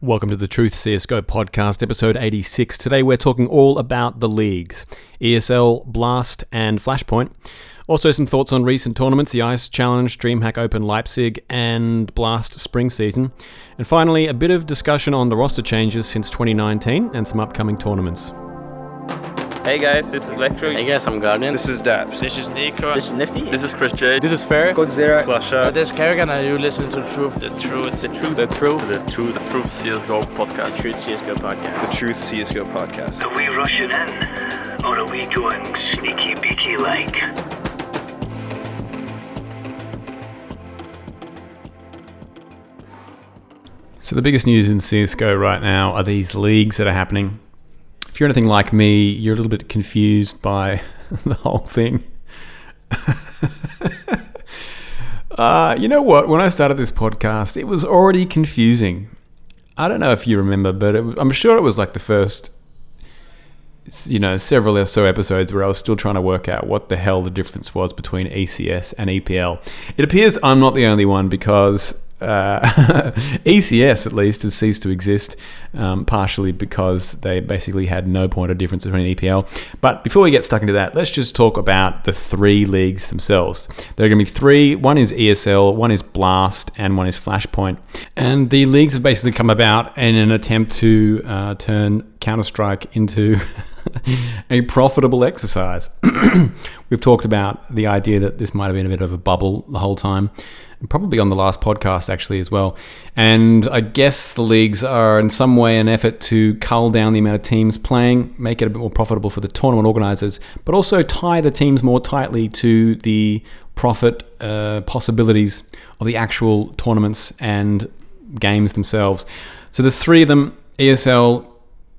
Welcome to the Truth CSGO podcast, episode 86. Today we're talking all about the leagues ESL, Blast, and Flashpoint. Also, some thoughts on recent tournaments the Ice Challenge, DreamHack Open Leipzig, and Blast Spring Season. And finally, a bit of discussion on the roster changes since 2019 and some upcoming tournaments. Hey guys, this is Electro. Hey guys, I'm Guardian. This is Daps. This is Nico. This is Nifty. This is Chris J. This is Fair. Godzilla. flusha. Oh, this is karrigan and you listen to Truth. The Truth. The Truth. The Truth. The Truth. The Truth CSGO podcast. The Truth CSGO podcast. The Truth CSGO podcast. Are we rushing in? Or are we going sneaky beaky like? So, the biggest news in CSGO right now are these leagues that are happening. If you're anything like me, you're a little bit confused by the whole thing. uh, you know what? When I started this podcast, it was already confusing. I don't know if you remember, but it, I'm sure it was like the first, you know, several or so episodes where I was still trying to work out what the hell the difference was between ECS and EPL. It appears I'm not the only one because uh, ECS at least has ceased to exist, um, partially because they basically had no point of difference between EPL. But before we get stuck into that, let's just talk about the three leagues themselves. There are going to be three. One is ESL, one is Blast, and one is Flashpoint. And the leagues have basically come about in an attempt to uh, turn Counter Strike into a profitable exercise. We've talked about the idea that this might have been a bit of a bubble the whole time probably on the last podcast actually as well. And I guess the leagues are in some way an effort to cull down the amount of teams playing, make it a bit more profitable for the tournament organizers, but also tie the teams more tightly to the profit uh, possibilities of the actual tournaments and games themselves. So there's three of them: ESL,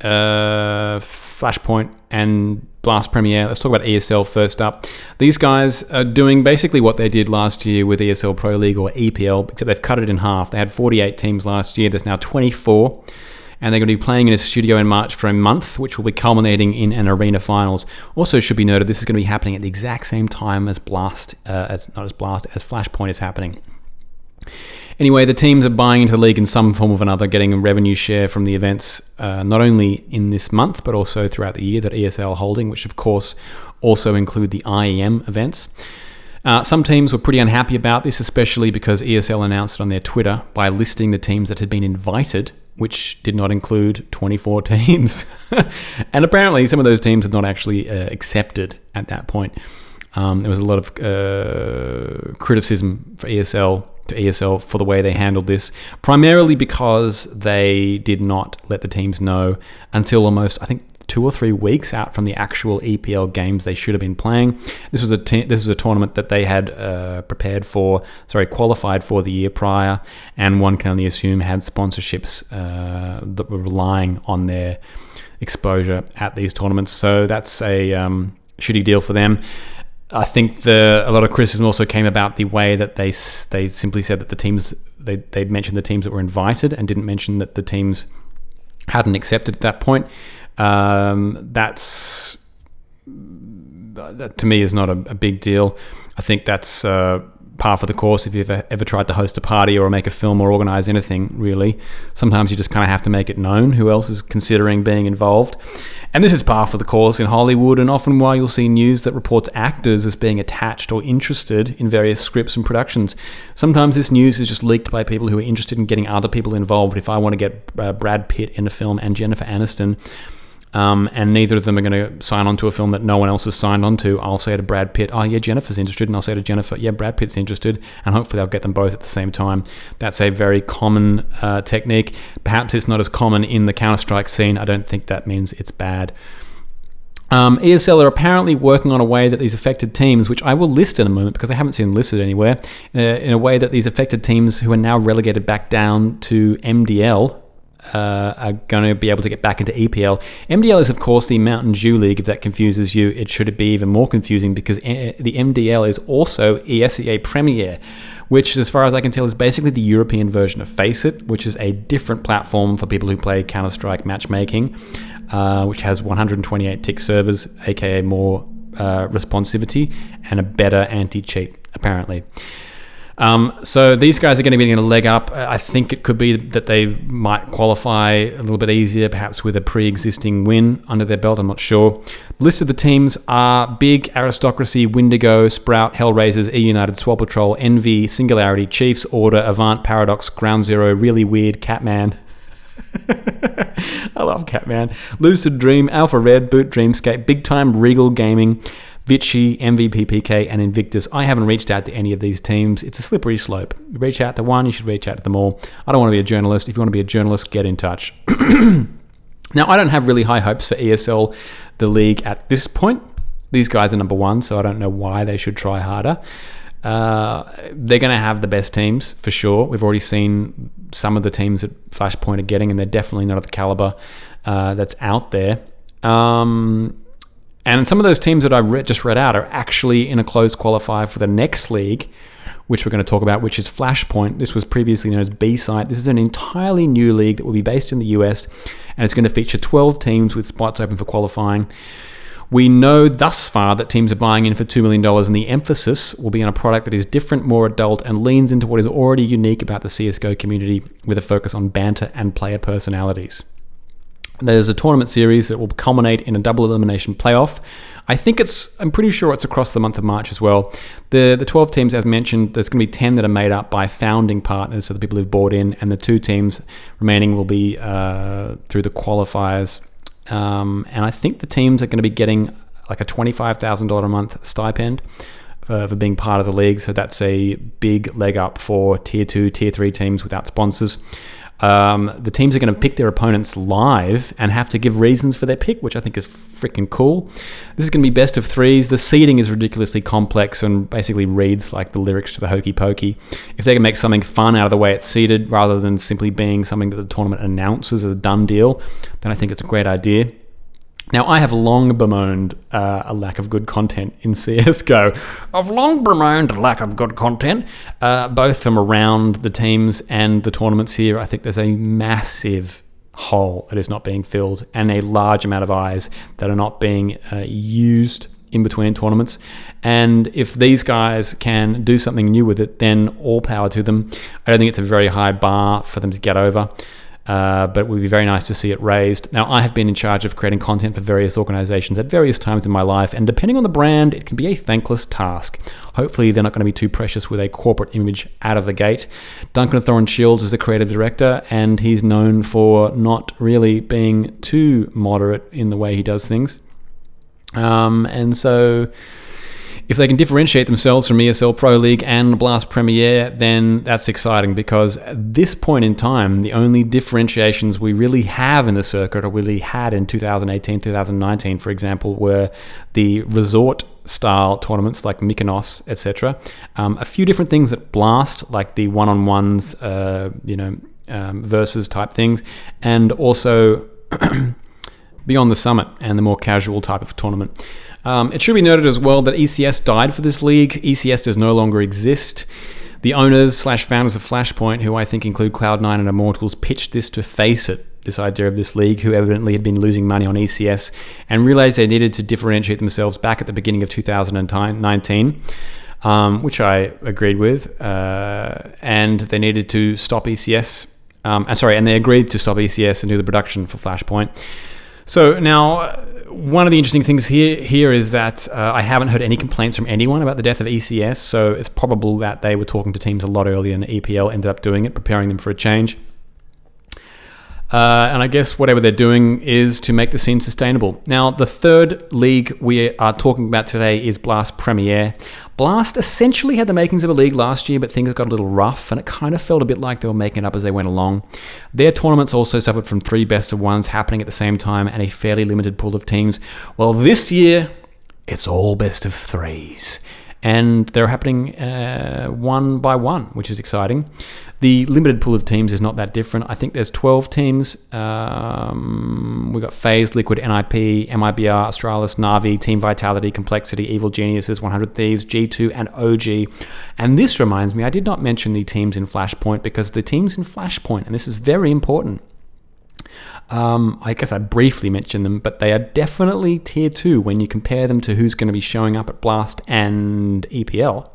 uh, Flashpoint, and Blast Premier. Let's talk about ESL first up. These guys are doing basically what they did last year with ESL Pro League or EPL, except they've cut it in half. They had 48 teams last year, there's now 24. And they're going to be playing in a studio in March for a month, which will be culminating in an arena finals. Also, should be noted, this is going to be happening at the exact same time as Blast, uh, as not as Blast, as Flashpoint is happening. Anyway, the teams are buying into the league in some form or another, getting a revenue share from the events, uh, not only in this month, but also throughout the year that ESL holding, which of course also include the IEM events. Uh, some teams were pretty unhappy about this, especially because ESL announced it on their Twitter by listing the teams that had been invited, which did not include 24 teams. and apparently, some of those teams had not actually uh, accepted at that point. Um, there was a lot of uh, criticism for ESL ESL for the way they handled this, primarily because they did not let the teams know until almost, I think, two or three weeks out from the actual EPL games they should have been playing. This was a this was a tournament that they had uh, prepared for, sorry, qualified for the year prior, and one can only assume had sponsorships uh, that were relying on their exposure at these tournaments. So that's a um, shitty deal for them. I think the a lot of criticism also came about the way that they they simply said that the teams they they mentioned the teams that were invited and didn't mention that the teams hadn't accepted at that point. Um, that's that to me is not a, a big deal. I think that's uh, par for the course if you've ever, ever tried to host a party or make a film or organize anything, really. Sometimes you just kind of have to make it known who else is considering being involved. And this is par for the course in Hollywood, and often why you'll see news that reports actors as being attached or interested in various scripts and productions. Sometimes this news is just leaked by people who are interested in getting other people involved. If I want to get uh, Brad Pitt in a film and Jennifer Aniston, um, and neither of them are going to sign on to a film that no one else has signed on to. I'll say to Brad Pitt, oh, yeah, Jennifer's interested. And I'll say to Jennifer, yeah, Brad Pitt's interested. And hopefully I'll get them both at the same time. That's a very common uh, technique. Perhaps it's not as common in the Counter Strike scene. I don't think that means it's bad. Um, ESL are apparently working on a way that these affected teams, which I will list in a moment because I haven't seen listed anywhere, uh, in a way that these affected teams who are now relegated back down to MDL, uh, are going to be able to get back into EPL. MDL is, of course, the Mountain Dew League. If that confuses you, it should be even more confusing because uh, the MDL is also ESEA Premier, which, as far as I can tell, is basically the European version of FACEIT, which is a different platform for people who play Counter Strike matchmaking, uh, which has 128 tick servers, aka more uh, responsivity, and a better anti cheat, apparently. Um, so these guys are going to be getting a leg up. I think it could be that they might qualify a little bit easier, perhaps with a pre-existing win under their belt. I'm not sure. List of the teams are Big, Aristocracy, Windigo, Sprout, Hellraisers, E United, Swole Patrol, Envy, Singularity, Chiefs, Order, Avant, Paradox, Ground Zero, Really Weird, Catman. I love Catman. Lucid Dream, Alpha Red, Boot Dreamscape, Big Time Regal Gaming, ViCi, MVP PK, and Invictus. I haven't reached out to any of these teams. It's a slippery slope. You reach out to one, you should reach out to them all. I don't want to be a journalist. If you want to be a journalist, get in touch. now, I don't have really high hopes for ESL, the league, at this point. These guys are number one, so I don't know why they should try harder. Uh, they're going to have the best teams for sure. We've already seen some of the teams that Flashpoint are getting, and they're definitely not of the caliber uh, that's out there. Um, and some of those teams that I re- just read out are actually in a closed qualifier for the next league, which we're going to talk about, which is Flashpoint. This was previously known as B Site. This is an entirely new league that will be based in the US, and it's going to feature 12 teams with spots open for qualifying. We know thus far that teams are buying in for $2 million, and the emphasis will be on a product that is different, more adult, and leans into what is already unique about the CSGO community with a focus on banter and player personalities. There's a tournament series that will culminate in a double elimination playoff. I think it's, I'm pretty sure it's across the month of March as well. The the 12 teams, as mentioned, there's going to be 10 that are made up by founding partners, so the people who've bought in, and the two teams remaining will be uh, through the qualifiers um, and I think the teams are going to be getting like a $25,000 a month stipend uh, for being part of the league. So that's a big leg up for tier two, tier three teams without sponsors. Um, the teams are going to pick their opponents live and have to give reasons for their pick, which I think is freaking cool. This is going to be best of threes. The seeding is ridiculously complex and basically reads like the lyrics to the Hokey Pokey. If they can make something fun out of the way it's seeded rather than simply being something that the tournament announces as a done deal, then I think it's a great idea. Now, I have long bemoaned uh, a lack of good content in CSGO. I've long bemoaned a lack of good content, uh, both from around the teams and the tournaments here. I think there's a massive hole that is not being filled and a large amount of eyes that are not being uh, used in between tournaments. And if these guys can do something new with it, then all power to them. I don't think it's a very high bar for them to get over. Uh, but it would be very nice to see it raised. Now, I have been in charge of creating content for various organizations at various times in my life, and depending on the brand, it can be a thankless task. Hopefully, they're not going to be too precious with a corporate image out of the gate. Duncan Thorin Shields is the creative director, and he's known for not really being too moderate in the way he does things. Um, and so if they can differentiate themselves from ESL Pro League and Blast Premier, then that's exciting because at this point in time, the only differentiations we really have in the circuit, or really had in 2018, 2019, for example, were the resort style tournaments like Mykonos, etc. Um, a few different things at Blast, like the one on ones, uh, you know, um, versus type things, and also beyond the summit and the more casual type of tournament. Um, it should be noted as well that ECS died for this league. ECS does no longer exist. The owners slash founders of Flashpoint, who I think include Cloud9 and Immortals, pitched this to FACEIT, this idea of this league, who evidently had been losing money on ECS, and realized they needed to differentiate themselves back at the beginning of 2019. Um, which I agreed with, uh, and they needed to stop ECS. Um, uh, sorry, and they agreed to stop ECS and do the production for Flashpoint. So now, one of the interesting things here here is that uh, I haven't heard any complaints from anyone about the death of ECS. So it's probable that they were talking to teams a lot earlier, and EPL ended up doing it, preparing them for a change. Uh, and I guess whatever they're doing is to make the scene sustainable. Now, the third league we are talking about today is Blast Premier. Blast essentially had the makings of a league last year, but things got a little rough, and it kind of felt a bit like they were making it up as they went along. Their tournaments also suffered from three best of ones happening at the same time and a fairly limited pool of teams. Well, this year, it's all best of threes and they're happening uh, one by one, which is exciting. The limited pool of teams is not that different. I think there's 12 teams. Um, we've got FaZe, Liquid, NIP, MIBR, Astralis, Navi, Team Vitality, Complexity, Evil Geniuses, 100 Thieves, G2, and OG. And this reminds me, I did not mention the teams in Flashpoint because the teams in Flashpoint, and this is very important, um, I guess I briefly mentioned them, but they are definitely tier two when you compare them to who's going to be showing up at Blast and EPL.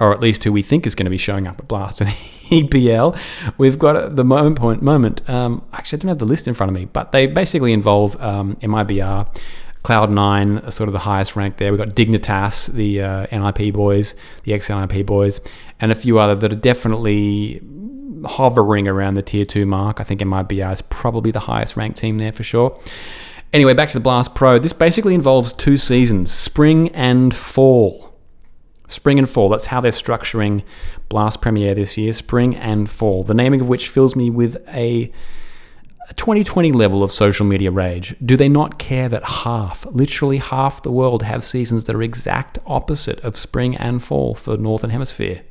or at least who we think is going to be showing up at Blast and EPL. We've got the moment, point, moment um, actually, I don't have the list in front of me, but they basically involve um, MIBR, Cloud9, sort of the highest rank there. We've got Dignitas, the uh, NIP boys, the ex NIP boys, and a few other that are definitely hovering around the tier two mark. I think MIBR is probably the highest ranked team there for sure. Anyway, back to the Blast Pro. This basically involves two seasons spring and fall. Spring and fall. That's how they're structuring Blast Premier this year. Spring and fall. The naming of which fills me with a, a 2020 level of social media rage. Do they not care that half, literally half the world, have seasons that are exact opposite of spring and fall for the Northern Hemisphere?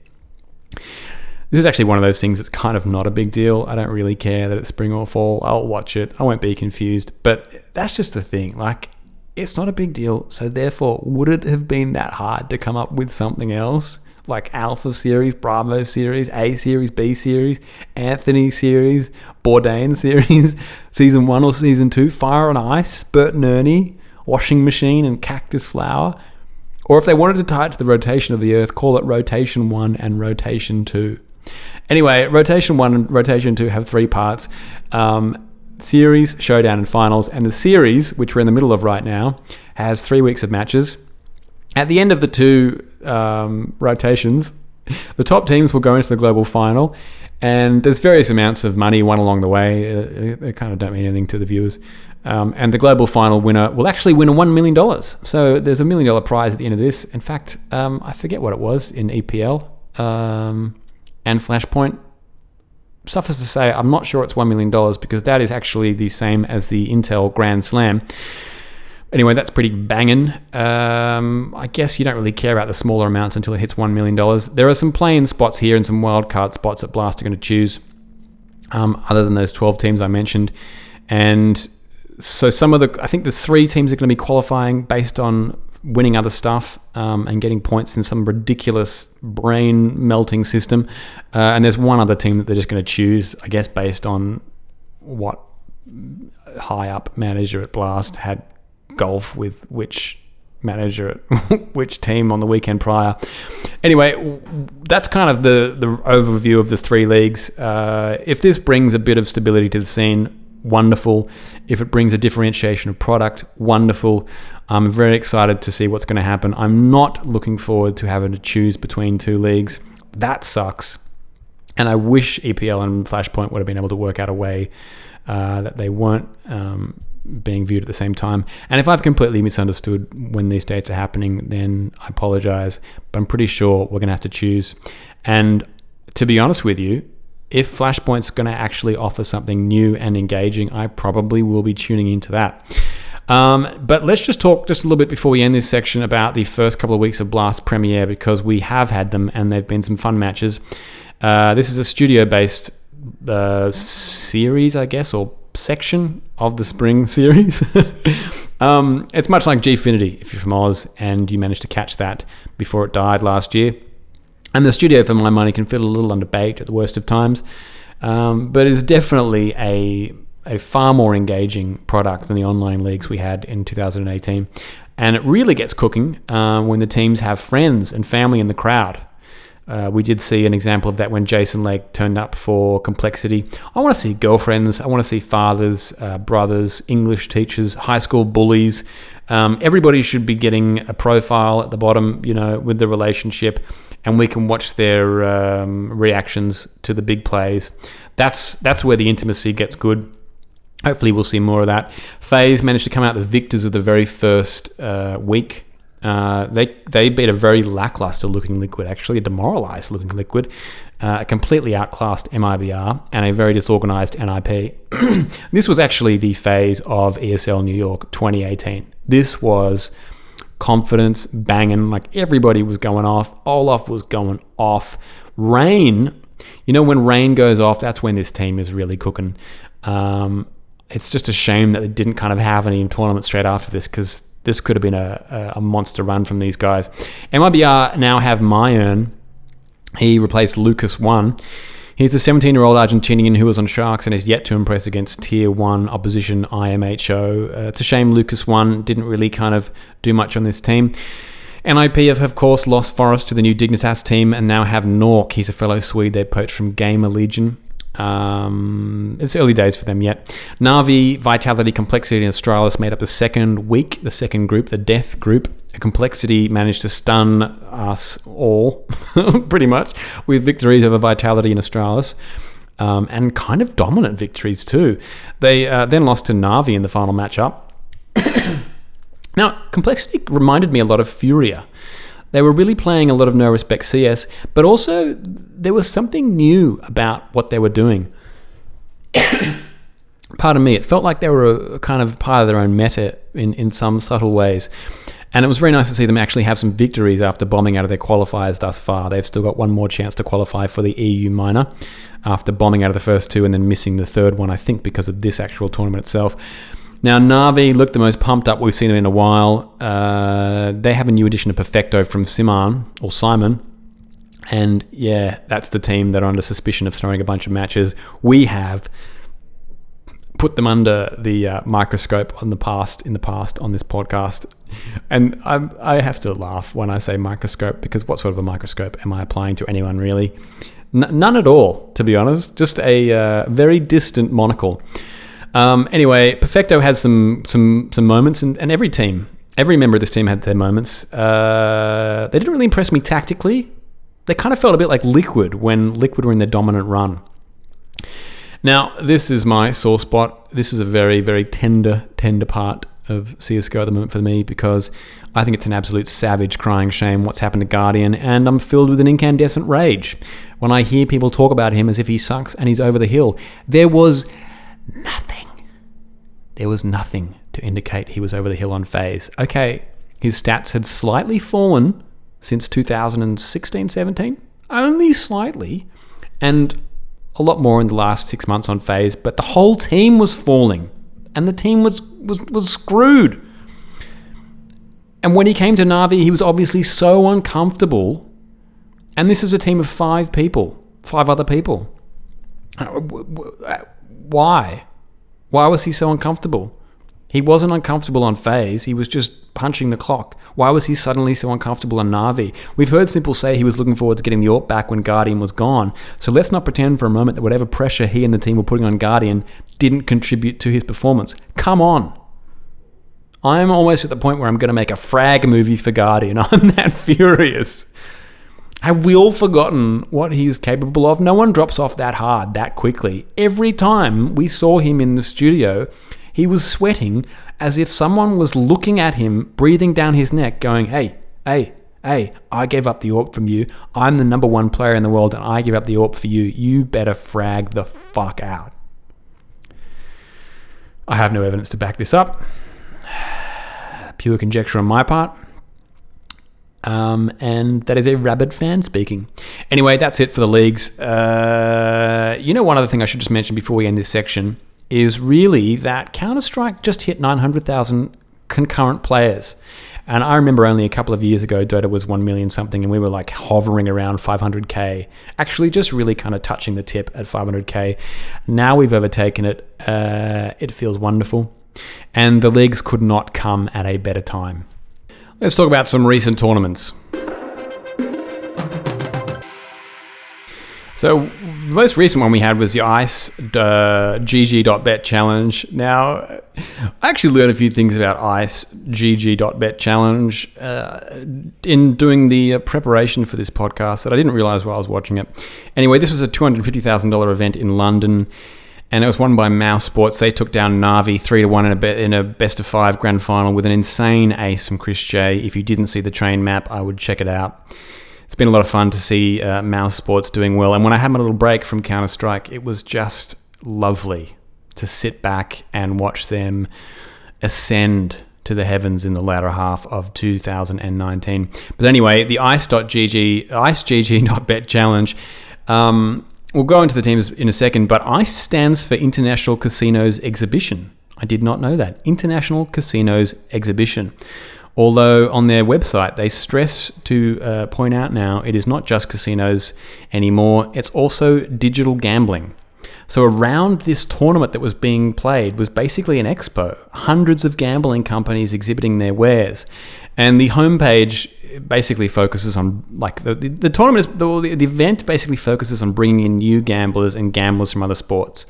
This is actually one of those things that's kind of not a big deal. I don't really care that it's spring or fall. I'll watch it. I won't be confused. But that's just the thing. Like, it's not a big deal. So, therefore, would it have been that hard to come up with something else? Like Alpha Series, Bravo Series, A Series, B Series, Anthony Series, Bourdain Series, Season 1 or Season 2, Fire and Ice, Bert and Ernie, Washing Machine, and Cactus Flower. Or if they wanted to tie it to the rotation of the Earth, call it Rotation 1 and Rotation 2. Anyway, rotation one and rotation two have three parts um, series, showdown, and finals. And the series, which we're in the middle of right now, has three weeks of matches. At the end of the two um, rotations, the top teams will go into the global final, and there's various amounts of money won along the way. Uh, they kind of don't mean anything to the viewers. Um, and the global final winner will actually win a $1 million. So there's a million dollar prize at the end of this. In fact, um, I forget what it was in EPL. Um, and Flashpoint. Suffice to say, I'm not sure it's $1 million because that is actually the same as the Intel Grand Slam. Anyway, that's pretty banging. Um, I guess you don't really care about the smaller amounts until it hits $1 million. There are some playing spots here and some wildcard spots that Blast are going to choose, um, other than those 12 teams I mentioned. And so some of the, I think there's three teams that are going to be qualifying based on winning other stuff um, and getting points in some ridiculous brain melting system. Uh, and there's one other team that they're just going to choose, I guess, based on what high up manager at Blast had golf with which manager at which team on the weekend prior. Anyway, that's kind of the the overview of the three leagues. Uh, if this brings a bit of stability to the scene, wonderful. If it brings a differentiation of product, wonderful. I'm very excited to see what's going to happen. I'm not looking forward to having to choose between two leagues. That sucks. And I wish EPL and Flashpoint would have been able to work out a way uh, that they weren't um, being viewed at the same time. And if I've completely misunderstood when these dates are happening, then I apologize. But I'm pretty sure we're going to have to choose. And to be honest with you, if Flashpoint's going to actually offer something new and engaging, I probably will be tuning into that. Um, but let's just talk just a little bit before we end this section about the first couple of weeks of Blast Premiere because we have had them and they've been some fun matches. Uh, this is a studio based uh, series, I guess, or section of the spring series. um, it's much like Gfinity if you're from Oz and you managed to catch that before it died last year. And the studio, for my money, can feel a little underbaked at the worst of times, um, but is definitely a a far more engaging product than the online leagues we had in 2018. And it really gets cooking uh, when the teams have friends and family in the crowd. Uh, we did see an example of that when Jason Lake turned up for Complexity. I want to see girlfriends. I want to see fathers, uh, brothers, English teachers, high school bullies. Um, everybody should be getting a profile at the bottom, you know, with the relationship, and we can watch their um, reactions to the big plays. That's that's where the intimacy gets good. Hopefully, we'll see more of that. FaZe managed to come out the victors of the very first uh, week. Uh, they they beat a very lackluster looking liquid, actually a demoralized looking liquid, uh, a completely outclassed MIBR, and a very disorganized NIP. this was actually the FaZe of ESL New York 2018. This was confidence banging, like everybody was going off. Olof was going off. Rain, you know, when rain goes off, that's when this team is really cooking. Um, it's just a shame that they didn't kind of have any tournament straight after this because this could have been a, a monster run from these guys. MIBR now have meyern. He replaced Lucas One. He's a 17 year old Argentinian who was on Sharks and is yet to impress against Tier 1 opposition IMHO. Uh, it's a shame Lucas 1 didn't really kind of do much on this team. NIP have, of course, lost f0rest to the new Dignitas team and now have nawwk. He's a fellow Swede they poached from Gamer Legion. Um, it's early days for them yet. Navi, Vitality, Complexity, and Astralis made up the second week, the second group, the Death group. Complexity managed to stun us all, pretty much, with victories over Vitality and Astralis. Um, and kind of dominant victories too. They uh, then lost to Navi in the final matchup. now, Complexity reminded me a lot of Furia. They were really playing a lot of no respect CS, but also there was something new about what they were doing. Pardon me, it felt like they were a, kind of part of their own meta in, in some subtle ways. And it was very nice to see them actually have some victories after bombing out of their qualifiers thus far. They've still got one more chance to qualify for the EU minor after bombing out of the first two and then missing the third one, I think, because of this actual tournament itself. Now, Navi look the most pumped up we've seen them in a while. Uh, they have a new addition of Perfecto from Syman or Syman. And yeah, that's the team that are under suspicion of throwing a bunch of matches. We have put them under the uh, microscope on the past in the past on this podcast, and I'm, I have to laugh when I say microscope because what sort of a microscope am I applying to anyone really? N- none at all, to be honest. Just a uh, very distant monocle. Um, anyway, Perfecto has some some some moments, and, and every team, every member of this team had their moments. Uh, they didn't really impress me tactically. They kind of felt a bit like Liquid when Liquid were in their dominant run. Now, this is my sore spot. This is a very, very tender, tender part of CSGO at the moment for me because I think it's an absolute savage crying shame what's happened to Guardian, and I'm filled with an incandescent rage when I hear people talk about him as if he sucks and he's over the hill. There was nothing. There was nothing to indicate he was over the hill on FaZe. Okay, his stats had slightly fallen since 2016 17, only slightly, and a lot more in the last six months on FaZe, but the whole team was falling and the team was, was, was screwed. And when he came to Navi, he was obviously so uncomfortable. And this is a team of five people, five other people. Uh, why? Why was he so uncomfortable? He wasn't uncomfortable on FaZe, he was just punching the clock. Why was he suddenly so uncomfortable on Navi? We've heard s1mple say he was looking forward to getting the AWP back when Guardian was gone, so let's not pretend for a moment that whatever pressure he and the team were putting on Guardian didn't contribute to his performance. Come on. I'm almost at the point where I'm going to make a frag movie for Guardian. I'm that furious. Have we all forgotten what he's capable of? No one drops off that hard, that quickly. Every time we saw him in the studio, he was sweating as if someone was looking at him, breathing down his neck, going, Hey, hey, hey, I gave up the AWP from you. I'm the number one player in the world and I give up the AWP for you. You better frag the fuck out. I have no evidence to back this up. Pure conjecture on my part. Um, and that is a rabid fan speaking. Anyway, that's it for the leagues. Uh, you know, one other thing I should just mention before we end this section is really that Counter Strike just hit 900,000 concurrent players. And I remember only a couple of years ago, Dota was 1 million something, and we were like hovering around 500k. Actually, just really kind of touching the tip at 500k. Now we've overtaken it. Uh, it feels wonderful. And the leagues could not come at a better time. Let's talk about some recent tournaments. So the most recent one we had was the ICE uh, GG.bet challenge. Now, I actually learned a few things about ICE GG.bet challenge uh, in doing the uh, preparation for this podcast that I didn't realize while I was watching it. Anyway, this was a $250,000 event in London. And it was won by mousesports. They took down Navi three to one in a, be- in a best of five grand final with an insane ace from Chris J. If you didn't see the train map, I would check it out it's been a lot of fun to see uh, mousesports doing well. And when I had my little break from Counter Strike, it was just lovely to sit back and watch them ascend to the heavens in the latter half of 2019. But anyway, the ice.gg, icegg.bet challenge. Um, we'll go into the teams in a second, but ICE stands for International Casinos Exhibition. I did not know that. International Casinos Exhibition. Although on their website they stress to uh, point out now it is not just casinos anymore, it's also digital gambling. So around this tournament that was being played was basically an expo, hundreds of gambling companies exhibiting their wares. And the homepage basically focuses on like the, the, the tournament is the, the event basically focuses on bringing in new gamblers and gamblers from other sports.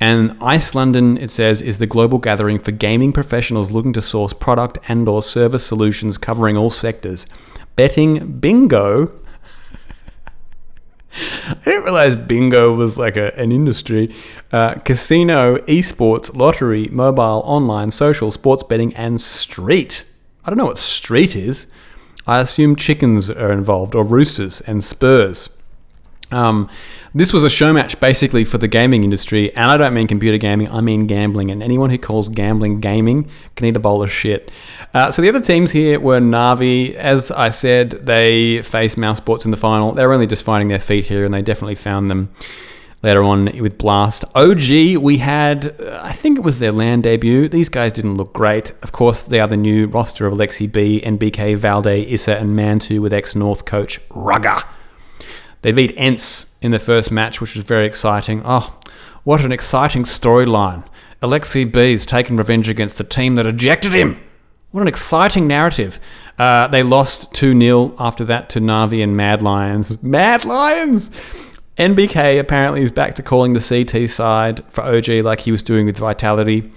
And Ice London, it says, is the global gathering for gaming professionals looking to source product and or service solutions covering all sectors. Betting bingo. I didn't realize bingo was like a, an industry. Uh, casino, esports, lottery, mobile, online, social, sports betting, and street. I don't know what street is. I assume chickens are involved, or roosters and spurs. Um, this was a show match basically for the gaming industry, and I don't mean computer gaming, I mean gambling. And anyone who calls gambling gaming can eat a bowl of shit. Uh, so the other teams here were Navi. As I said, they faced mousesports in the final. They were only just finding their feet here, and they definitely found them later on with Blast. OG, we had, uh, I think it was their land debut. These guys didn't look great. Of course, they are the new roster of Aleksib, NBK, Valde, ISSAA, and mantuu with ex North coach ruggah. They beat ENCE in the first match, which was very exciting. Oh, what an exciting storyline. Aleksib is taking revenge against the team that ejected him. What an exciting narrative. Uh, they lost 2 0 after that to Navi and Mad Lions. Mad Lions! NBK apparently is back to calling the CT side for OG like he was doing with Vitality.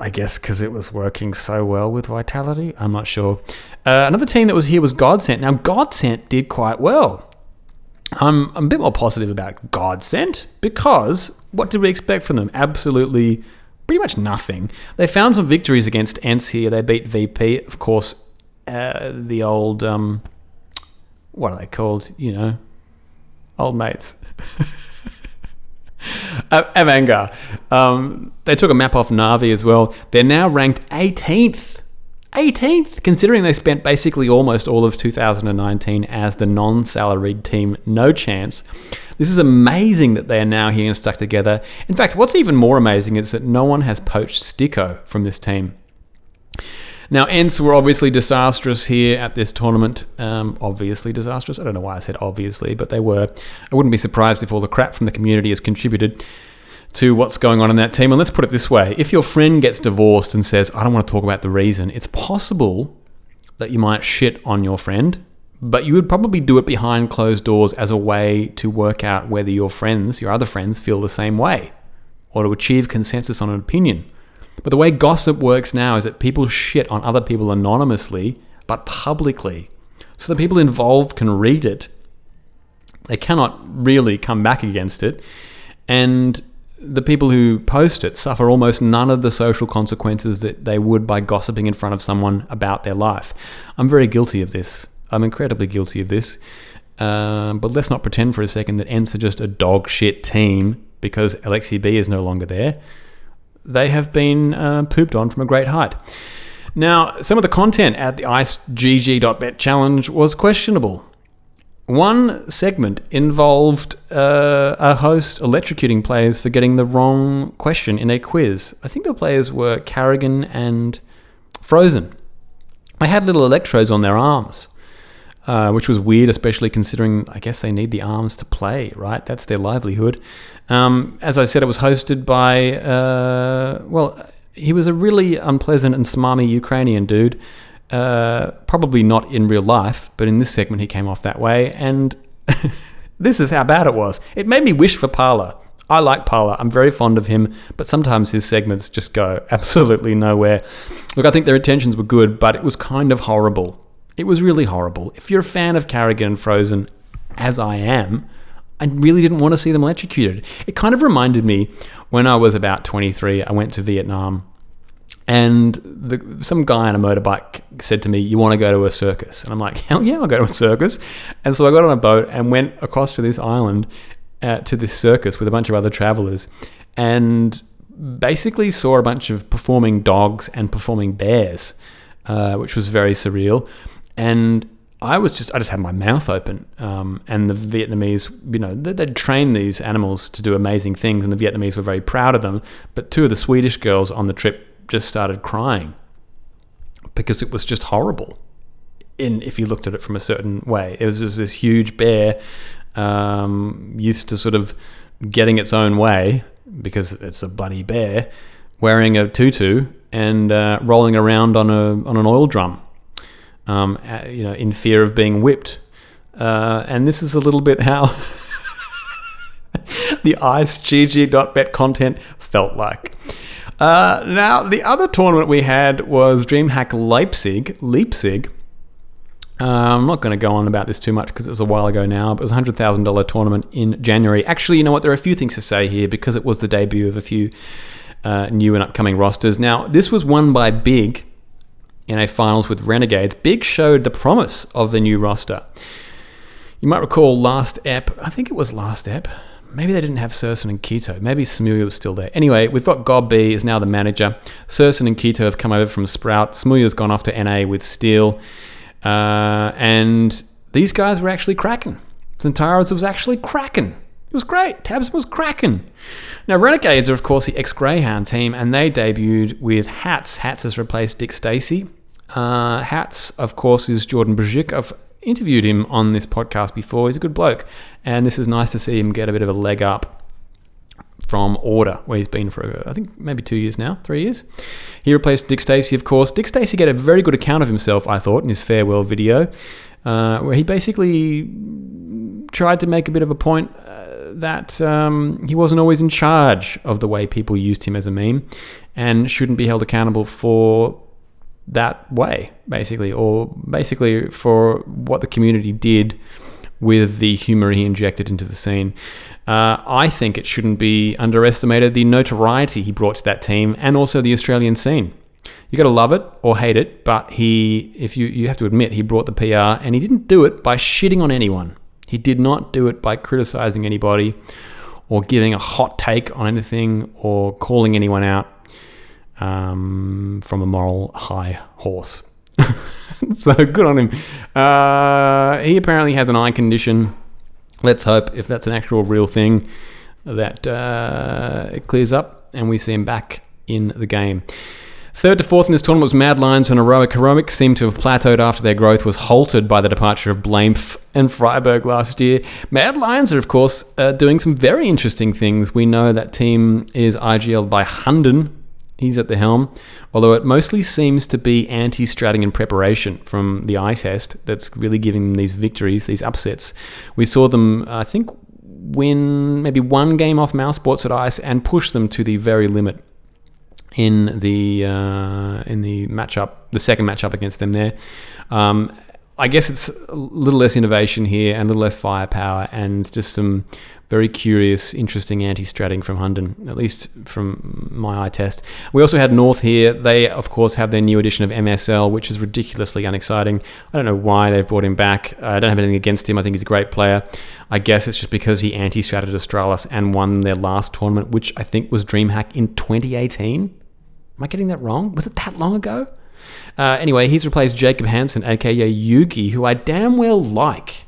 I guess because it was working so well with Vitality. I'm not sure. Uh, another team that was here was Godsent. Now, Godsent did quite well. I'm, I'm a bit more positive about Godsent because what did we expect from them? Absolutely, pretty much nothing. They found some victories against ENCE here. They beat VP, of course, uh, the old, um, what are they called? You know, old mates. AVANGAR. Um, they took a map off Navi as well. They're now ranked 18th 18th, considering they spent basically almost all of 2019 as the non salaried team. No chance. This is amazing that they are now here and stuck together. In fact, what's even more amazing is that no one has poached Sticko from this team. Now, ENCE were obviously disastrous here at this tournament. Um, obviously disastrous. I don't know why I said obviously, but they were. I wouldn't be surprised if all the crap from the community has contributed to what's going on in that team. And let's put it this way if your friend gets divorced and says, I don't want to talk about the reason, it's possible that you might shit on your friend, but you would probably do it behind closed doors as a way to work out whether your friends, your other friends, feel the same way or to achieve consensus on an opinion. But the way gossip works now is that people shit on other people anonymously, but publicly. So the people involved can read it. They cannot really come back against it. And the people who post it suffer almost none of the social consequences that they would by gossiping in front of someone about their life. I'm very guilty of this. I'm incredibly guilty of this. Um, but let's not pretend for a second that ENCE are just a dog shit team because Aleksib is no longer there. They have been uh, pooped on from a great height. Now, some of the content at the IceGG.bet challenge was questionable. One segment involved uh, a host electrocuting players for getting the wrong question in a quiz. I think the players were karrigan and Frozen. They had little electrodes on their arms, uh, which was weird, especially considering I guess they need the arms to play, right? That's their livelihood. Um, as I said, it was hosted by, uh, well, he was a really unpleasant and smarmy Ukrainian dude uh, probably not in real life, but in this segment he came off that way. And this is how bad it was. It made me wish for Parler. I like Parler. I'm very fond of him, but sometimes his segments just go absolutely nowhere. Look, I think their intentions were good, but it was kind of horrible. It was really horrible. If you're a fan of karrigan and Frozen, as I am, I really didn't want to see them electrocuted. It kind of reminded me when I was about 23, I went to Vietnam and the, some guy on a motorbike said to me, You want to go to a circus? And I'm like, Hell yeah, I'll go to a circus. And so I got on a boat and went across to this island, uh, to this circus with a bunch of other travelers, and basically saw a bunch of performing dogs and performing bears, uh, which was very surreal. And I was just, I just had my mouth open. Um, and the Vietnamese, you know, they, they'd train these animals to do amazing things, and the Vietnamese were very proud of them. But two of the Swedish girls on the trip just started crying because it was just horrible. In if you looked at it from a certain way, it was just this huge bear um, used to sort of getting its own way because it's a bloody bear, wearing a tutu and uh, rolling around on a on an oil drum. Um, uh, you know, in fear of being whipped. Uh, and this is a little bit how the IceGG.bet content felt like. Uh, now, the other tournament we had was DreamHack Leipzig, Leipzig. Uh, I'm not going to go on about this too much because it was a while ago now, but it was a $100,000 tournament in January. Actually, you know what? There are a few things to say here because it was the debut of a few uh, new and upcoming rosters. Now, this was won by Big in a finals with Renegades. Big showed the promise of the new roster. You might recall last ep, I think it was last ep, maybe they didn't have syrsoN and k1to. Maybe Samuel was still there. Anyway, we've got Gob B is now the manager. syrsoN and k1to have come over from Sprout. Samuel's gone off to NA with Steel. Uh, and these guys were actually cracking. XANTARES was actually cracking. It was great. Tabs was cracking. Now, Renegades are, of course, the ex Grayhound team, and they debuted with Hatz. Hatz has replaced Dick Stacey. Uh, Hatz, of course, is Jordan Brzzik. I've interviewed him on this podcast before. He's a good bloke, and this is nice to see him get a bit of a leg up from Order, where he's been for I think maybe two years now, three years. He replaced Dick Stacey, of course. Dick Stacey gave a very good account of himself, I thought, in his farewell video, uh, where he basically tried to make a bit of a point uh, that um, he wasn't always in charge of the way people used him as a meme, and shouldn't be held accountable for that way, basically, or basically for what the community did with the humor he injected into the scene. Uh, I think it shouldn't be underestimated the notoriety he brought to that team and also the Australian scene. You got to love it or hate it, but he, if you, you have to admit, he brought the PR and he didn't do it by shitting on anyone. He did not do it by criticizing anybody or giving a hot take on anything or calling anyone out um, from a moral high horse. so good on him. Uh, he apparently has an eye condition. Let's hope, if that's an actual real thing, that uh, it clears up and we see him back in the game. Third to fourth in this tournament was Mad Lions and Heroic. Heroic seemed to have plateaued after their growth was halted by the departure of Blamef and Freiburg last year. Mad Lions are, of course, uh, doing some very interesting things. We know that team is IGL'd by Hunden, He's at the helm, although it mostly seems to be anti stratting and preparation from the eye test that's really giving them these victories, these upsets. We saw them, I think, win maybe one game off mousesports at Ice and push them to the very limit in the uh, in the matchup, the second matchup against them there. Um, I guess it's a little less innovation here and a little less firepower and just some very curious, interesting anti-stratting from Hunden, at least from my eye test. We also had North here. They, of course, have their new edition of MSL, which is ridiculously unexciting. I don't know why they've brought him back. I don't have anything against him. I think he's a great player. I guess it's just because he anti-stratted Astralis and won their last tournament, which I think was DreamHack in 2018. Am I getting that wrong? Was it that long ago? Uh, anyway, he's replaced Jakob Hansen, aka JUGi, who I damn well like.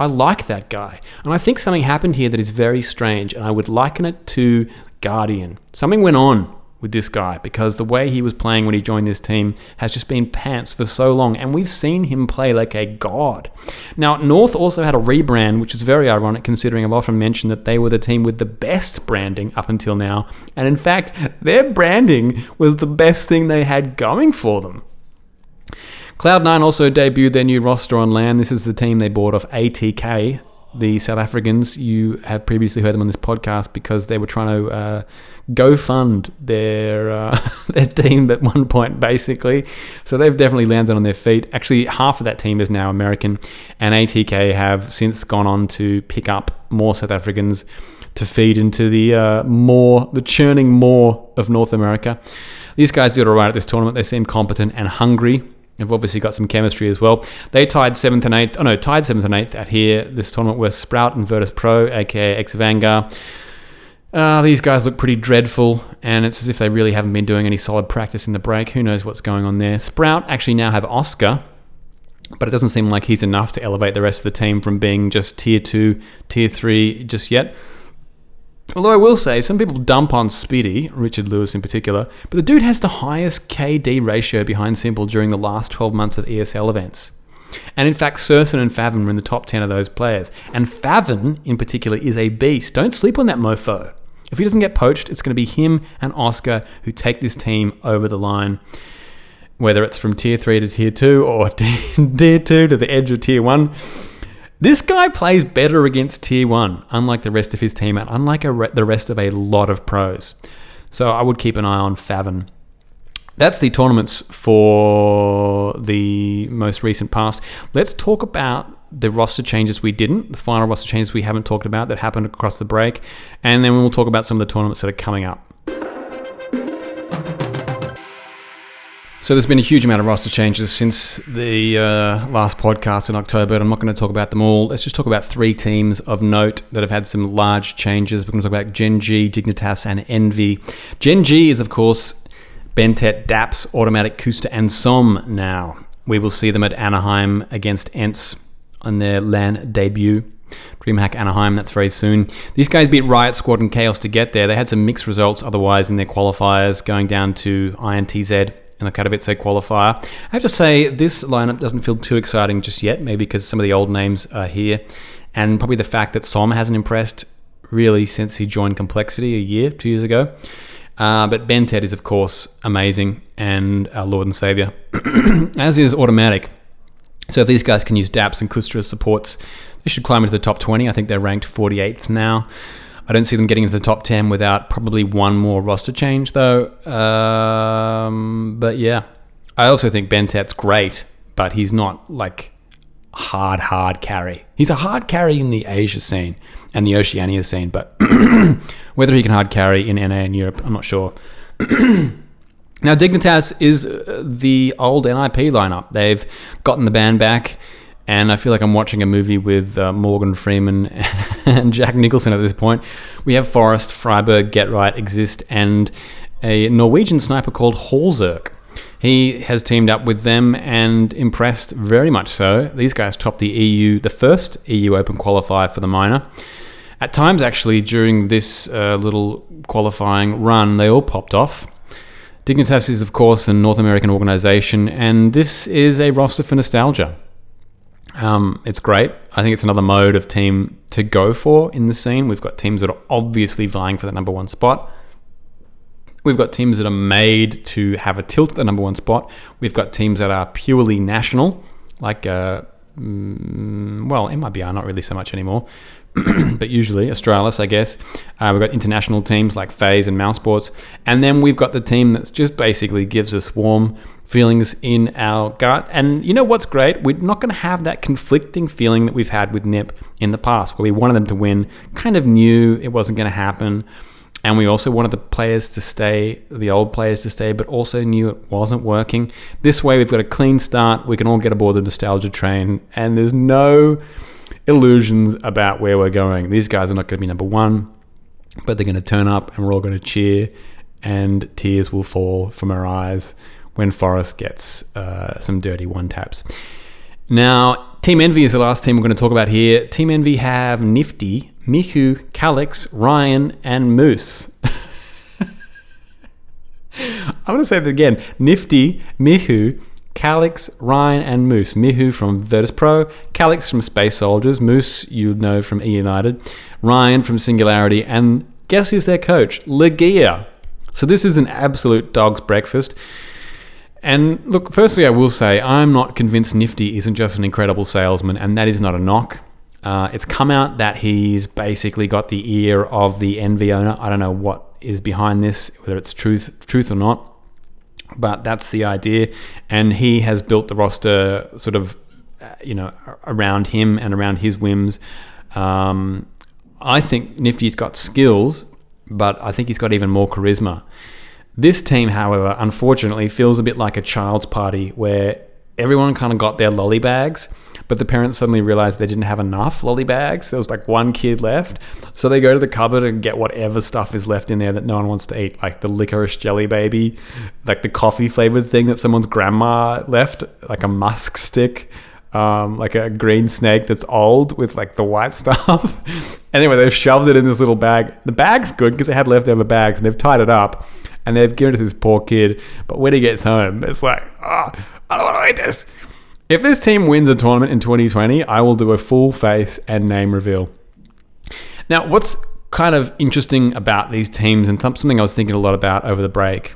I like that guy. And I think something happened here that is very strange, and I would liken it to Guardian. Something went on with this guy because the way he was playing when he joined this team has just been pants for so long, and we've seen him play like a god. Now, North also had a rebrand, which is very ironic considering I've often mentioned that they were the team with the best branding up until now, and in fact, their branding was the best thing they had going for them. Cloud9 also debuted their new roster on land. This is the team they bought off ATK, the South Africans. You have previously heard them on this podcast because they were trying to uh, go fund their uh, their team at one point, basically. So they've definitely landed on their feet. Actually, half of that team is now American, and ATK have since gone on to pick up more South Africans to feed into the uh, more the churning more of North America. These guys did all right at this tournament. They seem competent and hungry. They've obviously got some chemistry as well. They tied seventh and eighth. Oh no, tied seventh and eighth at here. This tournament were Sprout and Virtus Pro, aka Ex Vanguard. Uh, these guys look pretty dreadful, and it's as if they really haven't been doing any solid practice in the break. Who knows what's going on there? Sprout actually now have oskar, but it doesn't seem like he's enough to elevate the rest of the team from being just tier two, tier three just yet. Although I will say, some people dump on Spiidi, Richard Lewis in particular, but the dude has the highest KD ratio behind s1mple during the last 12 months of ESL events. And in fact, syrsoN and faveN are in the top 10 of those players. And faveN, in particular, is a beast. Don't sleep on that mofo. If he doesn't get poached, it's going to be him and oskar who take this team over the line. whether it's from tier three to tier two or tier two to the edge of tier one. This guy plays better against tier one, unlike the rest of his team, and unlike re- the rest of a lot of pros. So I would keep an eye on faveN. That's the tournaments for the most recent past. Let's talk about the roster changes we didn't, the final roster changes we haven't talked about that happened across the break, and then we'll talk about some of the tournaments that are coming up. So there's been a huge amount of roster changes since the uh, last podcast in October, and I'm not going to talk about them all. Let's just talk about three teams of note that have had some large changes. We're going to talk about Gen G, Dignitas, and Envy. Gen G is, of course, BnTeT, Daps, autimatic, koosta, and s0m now. We will see them at Anaheim against ENCE on their LAN debut. DreamHack Anaheim, that's very soon. These guys beat Riot Squad and Chaos to get there. They had some mixed results otherwise in their qualifiers, going down to INTZ in the Katowice qualifier. I have to say, this lineup doesn't feel too exciting just yet, maybe because some of the old names are here, and probably the fact that s0m hasn't impressed really since he joined Complexity a year, two years ago. Uh, but BnTeT is, of course, amazing and our Lord and Savior, as is autimatic. So if these guys can use DAPS and koosta supports, they should climb into the top 20. I think they're ranked 48th now. I don't see them getting into the top 10 without probably one more roster change, though. Um, but yeah, I also think BnTeT's great, but he's not like hard, hard carry. He's a hard carry in the Asia scene and the Oceania scene, but whether he can hard carry in NA and Europe, I'm not sure. now, Dignitas is uh, the old NIP lineup. They've gotten the band back, and I feel like I'm watching a movie with uh, Morgan Freeman and Jack Nicholson at this point. We have f0rest, friberg, Get Right, Xizt, and a Norwegian sniper called hallzerk. He has teamed up with them and impressed very much so. These guys topped the EU, the first EU Open qualifier for the minor. At times, actually, during this uh, little qualifying run, they all popped off. Dignitas is, of course, a North American organization, and this is a roster for nostalgia. Um, it's great. I think it's another mode of team to go for in the scene. We've got teams that are obviously vying for the number one spot. We've got teams that are made to have a tilt at the number one spot. We've got teams that are purely national, like, uh, mm, well, MIBR, not really so much anymore, but usually Astralis, I guess. Uh, we've got international teams like FaZe and Mousesports. And then we've got the team that just basically gives us warm feelings in our gut. And you know what's great? We're not going to have that conflicting feeling that we've had with NIP in the past, where we wanted them to win, kind of knew it wasn't going to happen. And we also wanted the players to stay, the old players to stay, but also knew it wasn't working. This way, we've got a clean start. We can all get aboard the nostalgia train, and there's no illusions about where we're going. These guys are not going to be number one, but they're going to turn up, and we're all going to cheer, and tears will fall from our eyes when f0rest gets uh, some dirty one taps. Now, Team Envy is the last team we're going to talk about here. Team Envy have Nifty, MICHU, Calyx, ryann, and Moose. I'm going to say that again. Nifty, MICHU, Calyx, ryann, and Moose. MICHU from Virtus Pro, Calyx from Space Soldiers, Moose you know from E United, ryann from Singularity, and guess who's their coach? Legija. So this is an absolute dog's breakfast. And look, firstly, I will say I'm not convinced Nifty isn't just an incredible salesman, and that is not a knock. Uh, it's come out that he's basically got the ear of the Envy owner. I don't know what is behind this, whether it's truth, truth or not, but that's the idea. And he has built the roster sort of, uh, you know, around him and around his whims. Um, I think Nifty's got skills, but I think he's got even more charisma. This team, however, unfortunately feels a bit like a child's party where everyone kind of got their lolly bags, but the parents suddenly realized they didn't have enough lolly bags. There was like one kid left. So they go to the cupboard and get whatever stuff is left in there that no one wants to eat, like the licorice jelly baby, like the coffee flavored thing that someone's grandma left, like a musk stick. Um, like a green snake that's old with like the white stuff. anyway, they've shoved it in this little bag. The bag's good because it had leftover bags and they've tied it up and they've given it to this poor kid. But when he gets home, it's like, oh, I don't want to eat this. If this team wins a tournament in 2020, I will do a full face and name reveal. Now, what's kind of interesting about these teams, and something I was thinking a lot about over the break,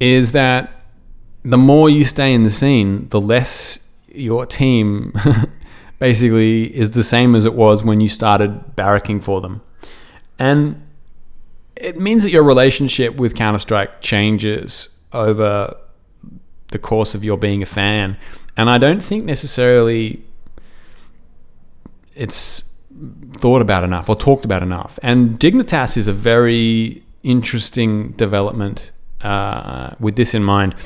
is that the more you stay in the scene, the less your team basically is the same as it was when you started barracking for them. And it means that your relationship with Counter Strike changes over the course of your being a fan. And I don't think necessarily it's thought about enough or talked about enough. And Dignitas is a very interesting development uh, with this in mind.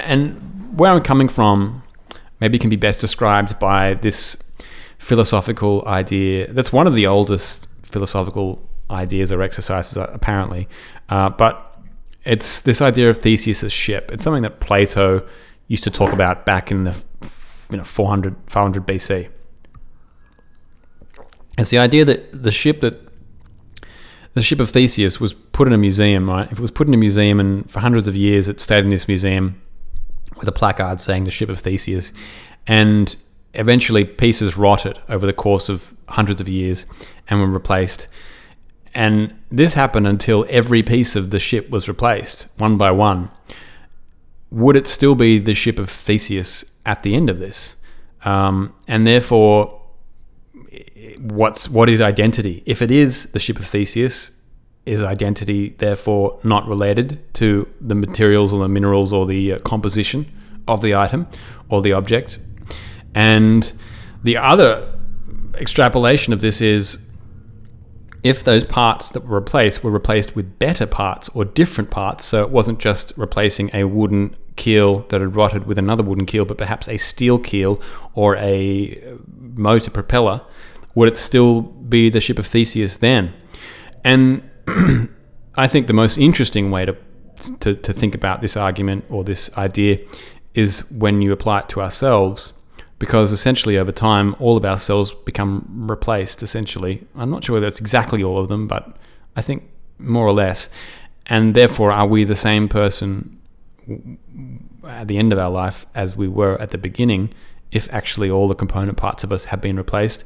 And where I'm coming from maybe can be best described by this philosophical idea that's one of the oldest philosophical ideas or exercises, uh, apparently. Uh, but it's this idea of Theseus' ship. It's something that Plato used to talk about back in the you know 400 500 BC. It's the idea that the ship that the ship of Theseus was put in a museum, right? If it was put in a museum and for hundreds of years it stayed in this museum with a placard saying the ship of Theseus, and eventually pieces rotted over the course of hundreds of years and were replaced. And this happened until every piece of the ship was replaced, one by one. Would it still be the ship of Theseus at the end of this? Um, and therefore, what's what is identity? If it is the ship of Theseus, is identity therefore not related to the materials or the minerals or the uh, composition of the item or the object? And the other extrapolation of this is if those parts that were replaced were replaced with better parts or different parts, so it wasn't just replacing a wooden keel that had rotted with another wooden keel, but perhaps a steel keel or a motor propeller, would it still be the ship of Theseus then? And I think the most interesting way to, to, to think about this argument or this idea is when you apply it to ourselves because essentially over time all of our cells become replaced essentially. I'm not sure whether it's exactly all of them but i think more or less. And therefore are we the same person at the end of our life as we were at the beginning if actually all the component parts of us have been replaced?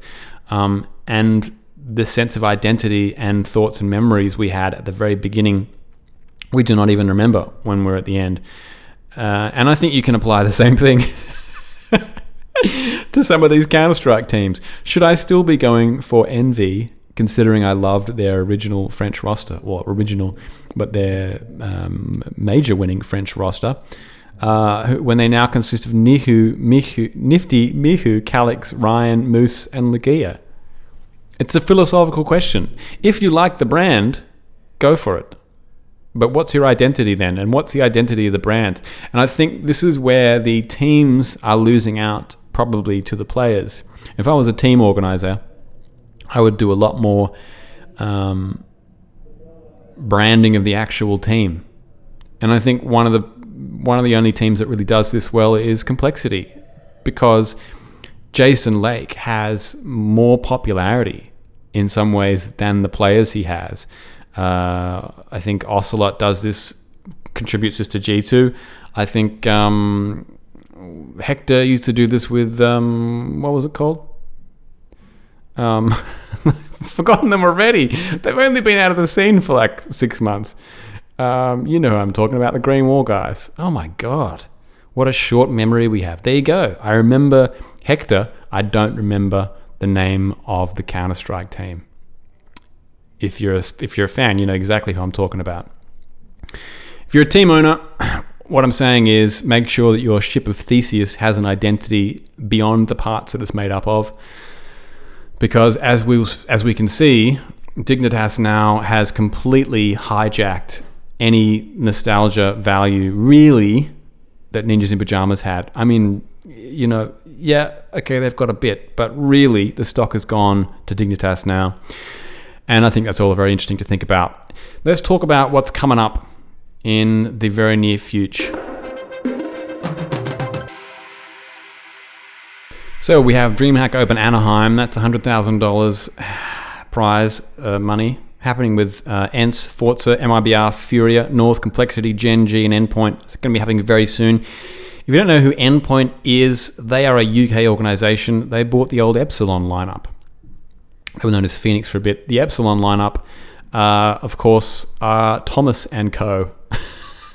Um, and the sense of identity and thoughts and memories we had at the very beginning we do not even remember when we're at the end. Uh, and i think you can apply the same thing to some of these Counter Strike teams. Should I still be going for Envy, considering I loved their original French roster, well, original, but their um, major winning French roster? Uh, when they now consist of Nihu, MICHU, Nifty, MICHU, Calyx, ryann, Moose, and Legija. It's a philosophical question. If you like the brand, go for it. But what's your identity then? And what's the identity of the brand? And I think this is where the teams are losing out probably to the players. If I was a team organizer, I would do a lot more um, branding of the actual team. And I think one of the one of the only teams that really does this well is Complexity, because Jason Lake has more popularity in some ways than the players he has. Uh, I think ocelote does this, contributes this to G2. I think um, Hector used to do this with um, what was it called? Um, forgotten them already. They've only been out of the scene for like six months. Um, you know who I'm talking about, the Green Wall guys. Oh my god, what a short memory we have. There you go. I remember Hector. I don't remember the name of the Counter Strike team. If you're a, if you're a fan, you know exactly who I'm talking about. If you're a team owner, what I'm saying is make sure that your ship of Theseus has an identity beyond the parts that it's made up of. Because as we as we can see, Dignitas now has completely hijacked any nostalgia value really that Ninjas in Pajamas had. I mean, you know, yeah, okay, they've got a bit, but really the stock has gone to Dignitas now. And I think that's all very interesting to think about. Let's talk about what's coming up in the very near future. So we have DreamHack Open Anaheim. That's $100,000 prize uh, money happening with uh, ENCE, forZe, MIBR, Furia, North, Complexity, Gen G, and Endpoint. It's going to be happening very soon. If you don't know who Endpoint is, they are a UK organization. They bought the old Epsilon lineup. They were known as Phoenix for a bit. The Epsilon lineup, uh, of course, are Thomas and Co.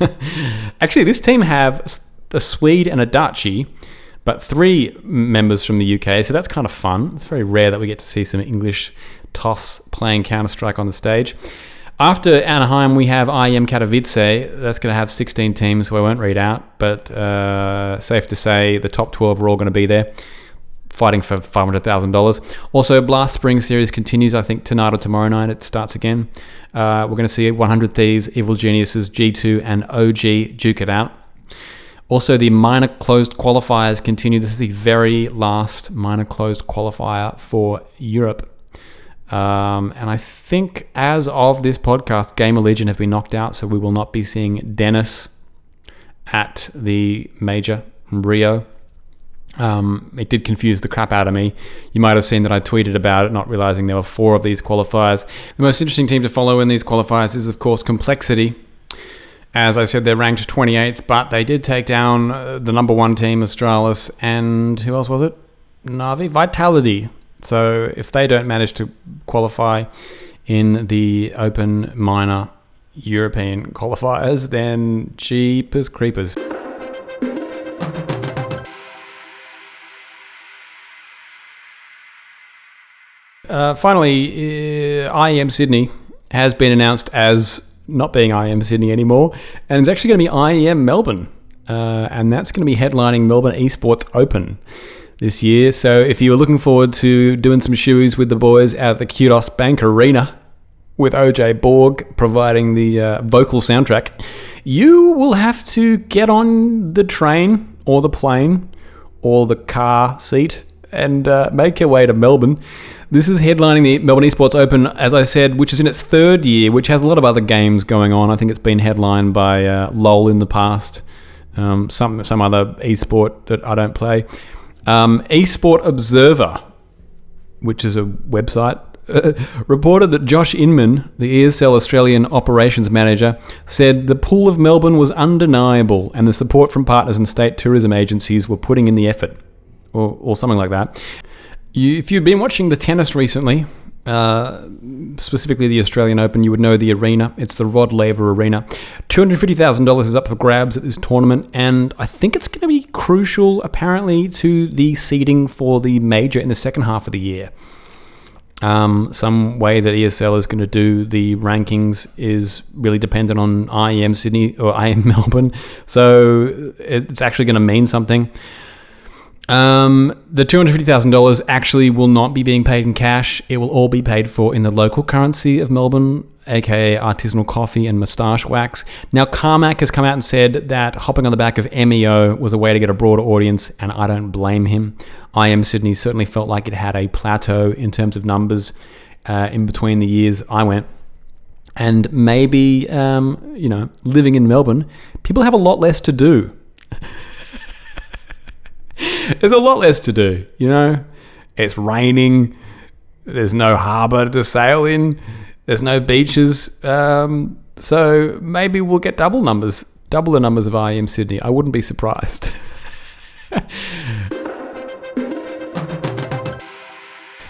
Actually, this team have a Swede and a Dutchie, but three members from the UK. So that's kind of fun. It's very rare that we get to see some English toffs playing Counter Strike on the stage. After Anaheim, we have IEM Katowice. That's going to have 16 teams, so I won't read out, but uh, safe to say the top 12 are all going to be there, fighting for $500,000. Also, Blast Spring Series continues, I think, tonight or tomorrow night. It starts again. Uh, we're going to see 100 Thieves, Evil Geniuses, G2, and OG duke it out. Also, the minor closed qualifiers continue. This is the very last minor closed qualifier for Europe. Um, and I think as of this podcast, Gamer Legion have been knocked out, so we will not be seeing Dennis at the major Rio. Um, it did confuse the crap out of me. You might have seen that I tweeted about it, not realizing there were four of these qualifiers. The most interesting team to follow in these qualifiers is, of course, Complexity. As I said, they're ranked 28th, but they did take down uh, the number one team, Astralis, and who else was it? Navi? Vitality. So if they don't manage to qualify in the open minor European qualifiers, then jeepers creepers. Uh, finally, uh, IEM Sydney has been announced as not being IEM Sydney anymore, and it's actually going to be IEM Melbourne, uh, and that's going to be headlining Melbourne Esports Open this year. So if you were looking forward to doing some shoes with the boys out at the Qudos Bank Arena with OJ Borg providing the uh, vocal soundtrack, you will have to get on the train or the plane or the car seat and uh, make your way to Melbourne. This is headlining the Melbourne Esports Open, as I said, which is in its third year, which has a lot of other games going on. I think it's been headlined by uh, LOL in the past, um, some some other esport that I don't play. Um, Esport Observer, which is a website, reported that Josh Inman, the ESL Australian operations manager, said the pool of Melbourne was undeniable and the support from partners and state tourism agencies were putting in the effort, or, or something like that. You, if you've been watching the tennis recently, uh, specifically the Australian Open, you would know the arena. It's the Rod Laver Arena. $250,000 is up for grabs at this tournament, and I think it's going to be crucial, apparently, to the seeding for the major in the second half of the year. Um, some way that ESL is going to do the rankings is really dependent on IEM Sydney or IEM Melbourne, so it's actually going to mean something. Um, the $250,000 actually will not be being paid in cash. It will all be paid for in the local currency of Melbourne, aka artisanal coffee and moustache wax. Now, Carmack has come out and said that hopping on the back of MEO was a way to get a broader audience, and I don't blame him. IEM Sydney certainly felt like it had a plateau in terms of numbers uh, in between the years I went. And maybe, um, you know, living in Melbourne, people have a lot less to do. There's a lot less to do, you know? It's raining. There's no harbour to sail in. There's no beaches. Um, so maybe we'll get double numbers, double the numbers of IEM Sydney. I wouldn't be surprised.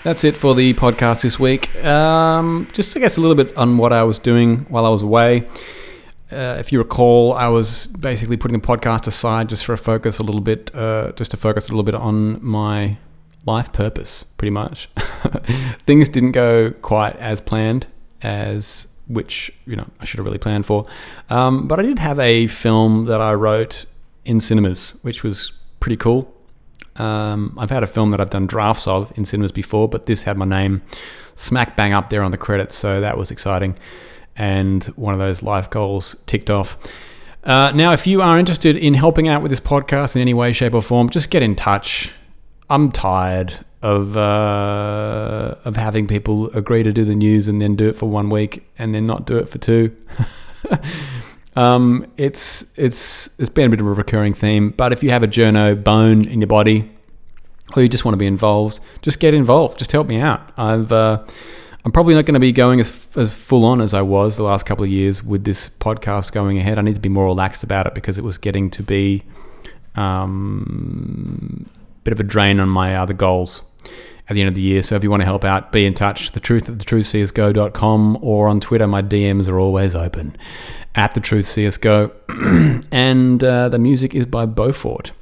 That's it for the podcast this week. Um, just, I guess, a little bit on what I was doing while I was away. Uh, if you recall, I was basically putting the podcast aside just for a focus a little bit, uh, just to focus a little bit on my life purpose, pretty much. Things didn't go quite as planned as which you know I should have really planned for. Um, but I did have a film that I wrote in cinemas, which was pretty cool. Um, I've had a film that I've done drafts of in cinemas before, but this had my name smack bang up there on the credits, so that was exciting and one of those life goals ticked off. Uh, now, if you are interested in helping out with this podcast in any way, shape, or form, just get in touch. I'm tired of uh, of having people agree to do the news and then do it for one week and then not do it for two. um, it's it's it's been a bit of a recurring theme. But if you have a journo bone in your body, or you just want to be involved, just get involved. Just help me out. I've uh, I'm probably not going to be going as, as full on as I was the last couple of years with this podcast going ahead. I need to be more relaxed about it because it was getting to be um, a bit of a drain on my other goals. at the end of the year. So if you want to help out, be in touch. The truth at thetruthcsgo.com or on Twitter. My DMs are always open at the truth CSGO. and uh, the music is by Beaufort.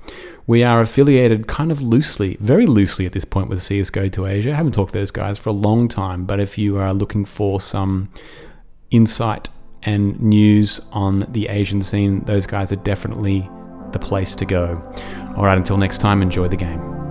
We are affiliated kind of loosely, very loosely at this point with CSGO2ASIA. I haven't talked to those guys for a long time, but if you are looking for some insight and news on the Asian scene, those guys are definitely the place to go. All right, until next time, enjoy the game.